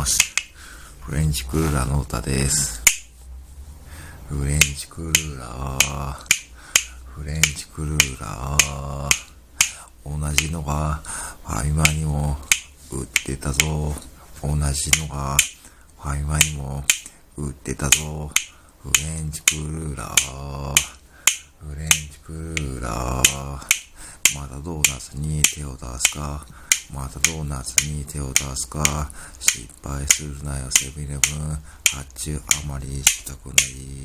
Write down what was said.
ます。フレンチクルーラーの歌です。フレンチクルーラー、フレンチクルーラー、同じのがファミマにも売ってたぞ。同じのがファミマにも売ってたぞ。フレンチクルーラー、フレンチクルーラー、またドーナツに手を出すかまたドーナツに手を出すか。失敗するなよセブンイレブン。発注あまりしたくない。